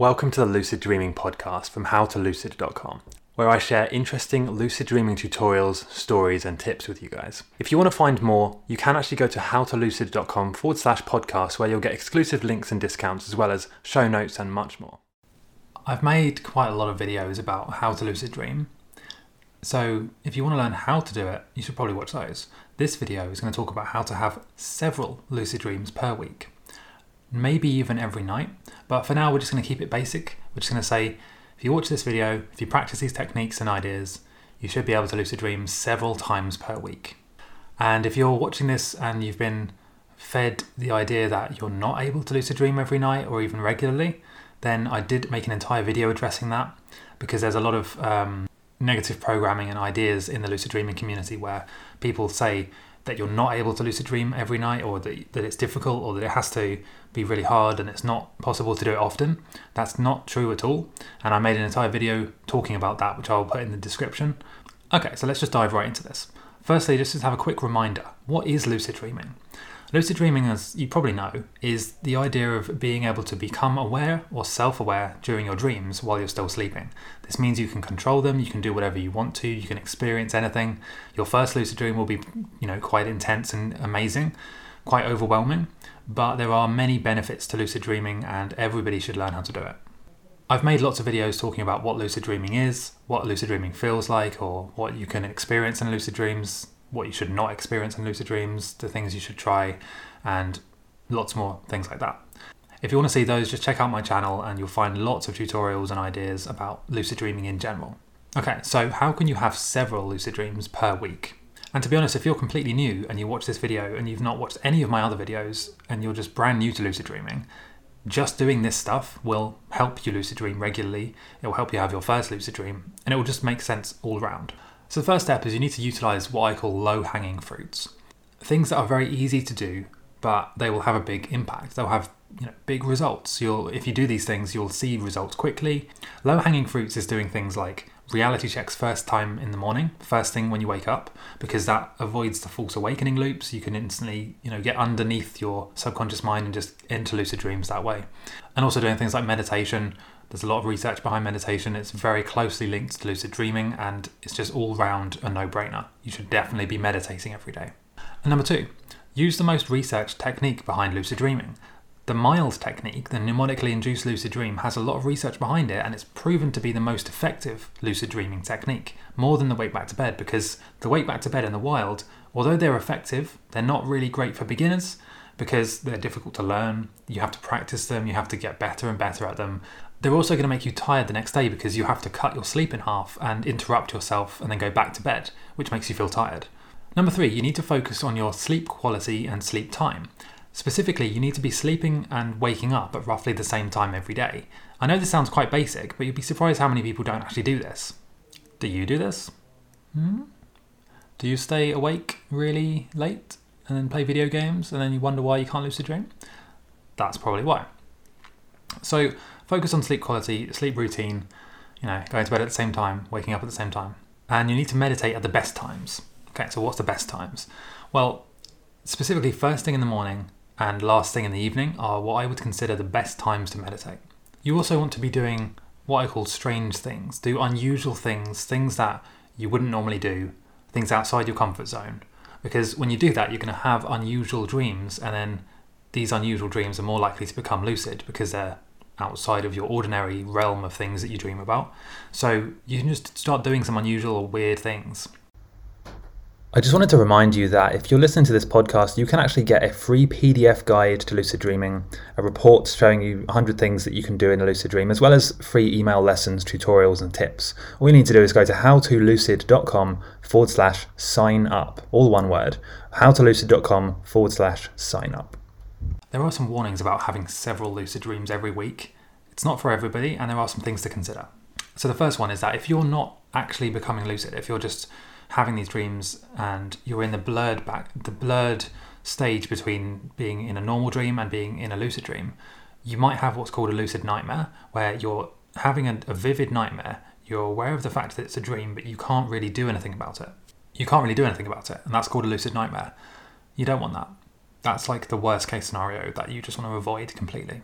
Welcome to the Lucid Dreaming podcast from howtolucid.com, where I share interesting lucid dreaming tutorials, stories, and tips with you guys. If you want to find more, you can actually go to howtolucid.com forward slash podcast, where you'll get exclusive links and discounts, as well as show notes and much more. I've made quite a lot of videos about how to lucid dream. So, if you want to learn how to do it, you should probably watch those. This video is going to talk about how to have several lucid dreams per week maybe even every night. But for now, we're just going to keep it basic. We're just going to say if you watch this video, if you practice these techniques and ideas, you should be able to lucid dream several times per week. And if you're watching this and you've been fed the idea that you're not able to lucid dream every night or even regularly, then I did make an entire video addressing that because there's a lot of um, negative programming and ideas in the lucid dreaming community where people say that you're not able to lucid dream every night or that, that it's difficult or that it has to be really hard and it's not possible to do it often. That's not true at all. And I made an entire video talking about that, which I'll put in the description. Okay, so let's just dive right into this. Firstly, just to have a quick reminder what is lucid dreaming? Lucid dreaming, as you probably know, is the idea of being able to become aware or self aware during your dreams while you're still sleeping. This means you can control them, you can do whatever you want to, you can experience anything. Your first lucid dream will be, you know, quite intense and amazing, quite overwhelming, but there are many benefits to lucid dreaming and everybody should learn how to do it. I've made lots of videos talking about what lucid dreaming is, what lucid dreaming feels like, or what you can experience in lucid dreams what you should not experience in lucid dreams, the things you should try, and lots more things like that. If you want to see those, just check out my channel and you'll find lots of tutorials and ideas about lucid dreaming in general. Okay, so how can you have several lucid dreams per week? And to be honest, if you're completely new and you watch this video and you've not watched any of my other videos and you're just brand new to lucid dreaming, just doing this stuff will help you lucid dream regularly. It will help you have your first lucid dream and it will just make sense all around. So the first step is you need to utilize what I call low hanging fruits. Things that are very easy to do, but they will have a big impact. They'll have you know, big results. You'll if you do these things, you'll see results quickly. Low hanging fruits is doing things like reality checks first time in the morning, first thing when you wake up, because that avoids the false awakening loops. You can instantly, you know, get underneath your subconscious mind and just enter lucid dreams that way. And also doing things like meditation, there's a lot of research behind meditation. It's very closely linked to lucid dreaming and it's just all round a no brainer. You should definitely be meditating every day. And number two, use the most researched technique behind lucid dreaming. The MILD technique, the mnemonically induced lucid dream, has a lot of research behind it and it's proven to be the most effective lucid dreaming technique, more than the wake back to bed, because the wake back to bed in the WILD, although they're effective, they're not really great for beginners because they're difficult to learn. You have to practice them, you have to get better and better at them. They're also going to make you tired the next day because you have to cut your sleep in half and interrupt yourself and then go back to bed, which makes you feel tired. Number three, you need to focus on your sleep quality and sleep time. Specifically, you need to be sleeping and waking up at roughly the same time every day. I know this sounds quite basic, but you'd be surprised how many people don't actually do this. Do you do this? Hmm? Do you stay awake really late and then play video games and then you wonder why you can't lucid dream? That's probably why. So, Focus on sleep quality, sleep routine, you know, going to bed at the same time, waking up at the same time. And you need to meditate at the best times. Okay, so what's the best times? Well, specifically, first thing in the morning and last thing in the evening are what I would consider the best times to meditate. You also want to be doing what I call strange things, do unusual things, things that you wouldn't normally do, things outside your comfort zone. Because when you do that, you're going to have unusual dreams, and then these unusual dreams are more likely to become lucid because they're outside of your ordinary realm of things that you dream about. So you can just start doing some unusual or weird things. I just wanted to remind you that if you're listening to this podcast, you can actually get a free PDF guide to lucid dreaming, a report showing you 100 things that you can do in a lucid dream, as well as free email lessons, tutorials, and tips. All you need to do is go to howtolucid.com forward slash sign up, all one word, howtolucid.com forward slash sign up. There are some warnings about having several lucid dreams every week. It's not for everybody, and there are some things to consider. So, the first one is that if you're not actually becoming lucid, if you're just having these dreams and you're in the blurred back, the blurred stage between being in a normal dream and being in a lucid dream, you might have what's called a lucid nightmare, where you're having a, a vivid nightmare. You're aware of the fact that it's a dream, but you can't really do anything about it. You can't really do anything about it, and that's called a lucid nightmare. You don't want that. That's like the worst case scenario that you just want to avoid completely.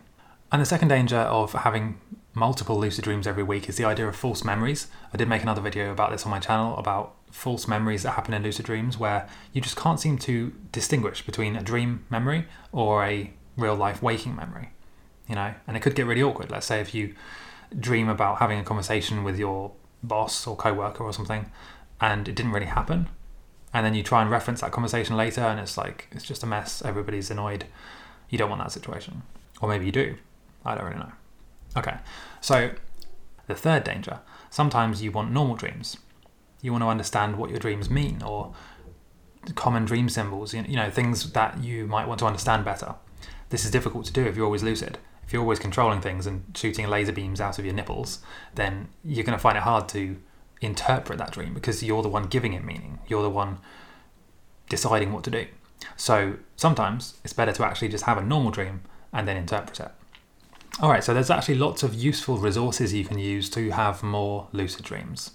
And the second danger of having multiple lucid dreams every week is the idea of false memories. I did make another video about this on my channel about false memories that happen in lucid dreams where you just can't seem to distinguish between a dream memory or a real life waking memory. You know, and it could get really awkward. Let's say if you dream about having a conversation with your boss or coworker or something and it didn't really happen and then you try and reference that conversation later and it's like it's just a mess everybody's annoyed you don't want that situation or maybe you do i don't really know okay so the third danger sometimes you want normal dreams you want to understand what your dreams mean or common dream symbols you know things that you might want to understand better this is difficult to do if you're always lucid if you're always controlling things and shooting laser beams out of your nipples then you're going to find it hard to interpret that dream because you're the one giving it meaning. You're the one deciding what to do. So sometimes it's better to actually just have a normal dream and then interpret it. All right, so there's actually lots of useful resources you can use to have more lucid dreams.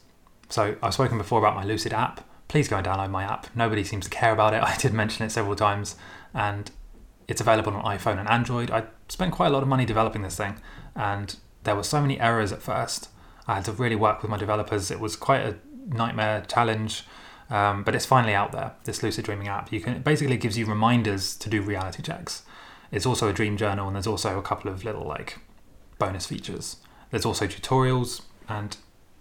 So I've spoken before about my Lucid app. Please go and download my app. Nobody seems to care about it. I did mention it several times, and it's available on iPhone and Android. I spent quite a lot of money developing this thing, and there were so many errors at first I had to really work with my developers. It was quite a nightmare challenge, um, but it's finally out there. This lucid dreaming app, you can it basically gives you reminders to do reality checks. It's also a dream journal, and there's also a couple of little like bonus features. There's also tutorials, and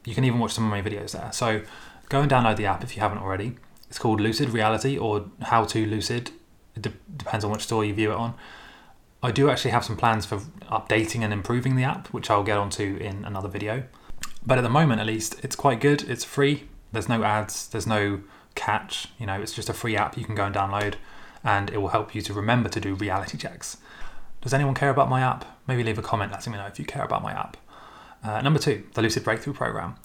you can even watch some of my videos there. So go and download the app if you haven't already. It's called Lucid Reality or How to Lucid. It de- depends on which store you view it on. I do actually have some plans for updating and improving the app, which I'll get onto in another video. But at the moment, at least, it's quite good. It's free. There's no ads. There's no catch. You know, it's just a free app you can go and download, and it will help you to remember to do reality checks. Does anyone care about my app? Maybe leave a comment letting me know if you care about my app. Uh, number two, the Lucid Breakthrough Program.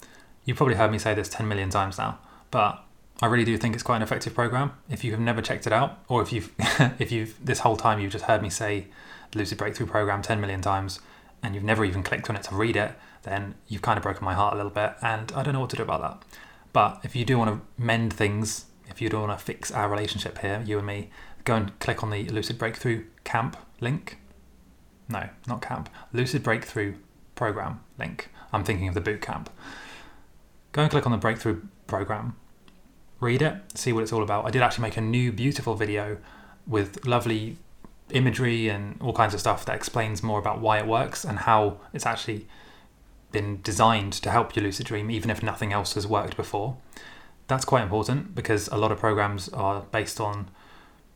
You've probably heard me say this 10 million times now, but I really do think it's quite an effective program. If you have never checked it out, or if you've if you've this whole time you've just heard me say the Lucid Breakthrough Program 10 million times, and you've never even clicked on it to read it, then you've kind of broken my heart a little bit, and I don't know what to do about that. But if you do want to mend things, if you do want to fix our relationship here, you and me, go and click on the Lucid Breakthrough Camp link. No, not camp. Lucid Breakthrough Program link. I'm thinking of the boot camp. Go and click on the Breakthrough Program. Read it, see what it's all about. I did actually make a new, beautiful video with lovely imagery and all kinds of stuff that explains more about why it works and how it's actually been designed to help you lucid dream, even if nothing else has worked before. That's quite important because a lot of programs are based on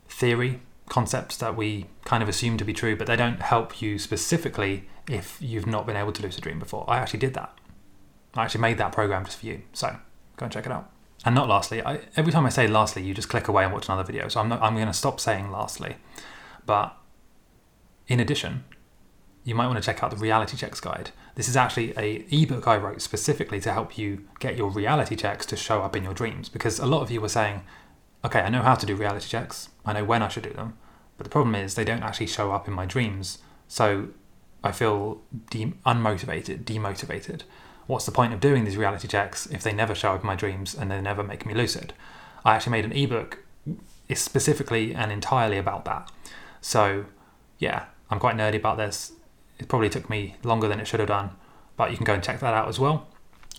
theory, concepts that we kind of assume to be true, but they don't help you specifically if you've not been able to lucid dream before. I actually did that. I actually made that program just for you. So go and check it out. And not lastly, I, every time I say lastly, you just click away and watch another video. So I'm, I'm going to stop saying lastly. But in addition, you might want to check out the reality checks guide. This is actually a ebook I wrote specifically to help you get your reality checks to show up in your dreams because a lot of you were saying, "Okay, I know how to do reality checks. I know when I should do them." But the problem is they don't actually show up in my dreams. So I feel de- unmotivated, demotivated. What's the point of doing these reality checks if they never show up in my dreams and they never make me lucid? I actually made an ebook specifically and entirely about that. So, yeah, I'm quite nerdy about this. It probably took me longer than it should have done, but you can go and check that out as well.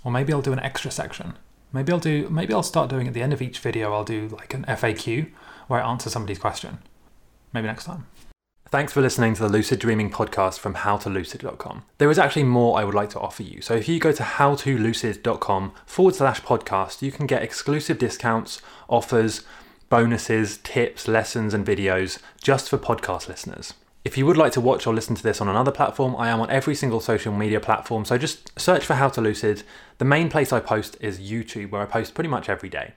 Or maybe I'll do an extra section. Maybe I'll do maybe I'll start doing at the end of each video I'll do like an FAQ where I answer somebody's question. Maybe next time. Thanks for listening to the Lucid Dreaming podcast from howtolucid.com. There is actually more I would like to offer you. So if you go to howtolucid.com forward slash podcast, you can get exclusive discounts, offers, bonuses, tips, lessons, and videos just for podcast listeners. If you would like to watch or listen to this on another platform, I am on every single social media platform, so just search for How to Lucid. The main place I post is YouTube, where I post pretty much every day.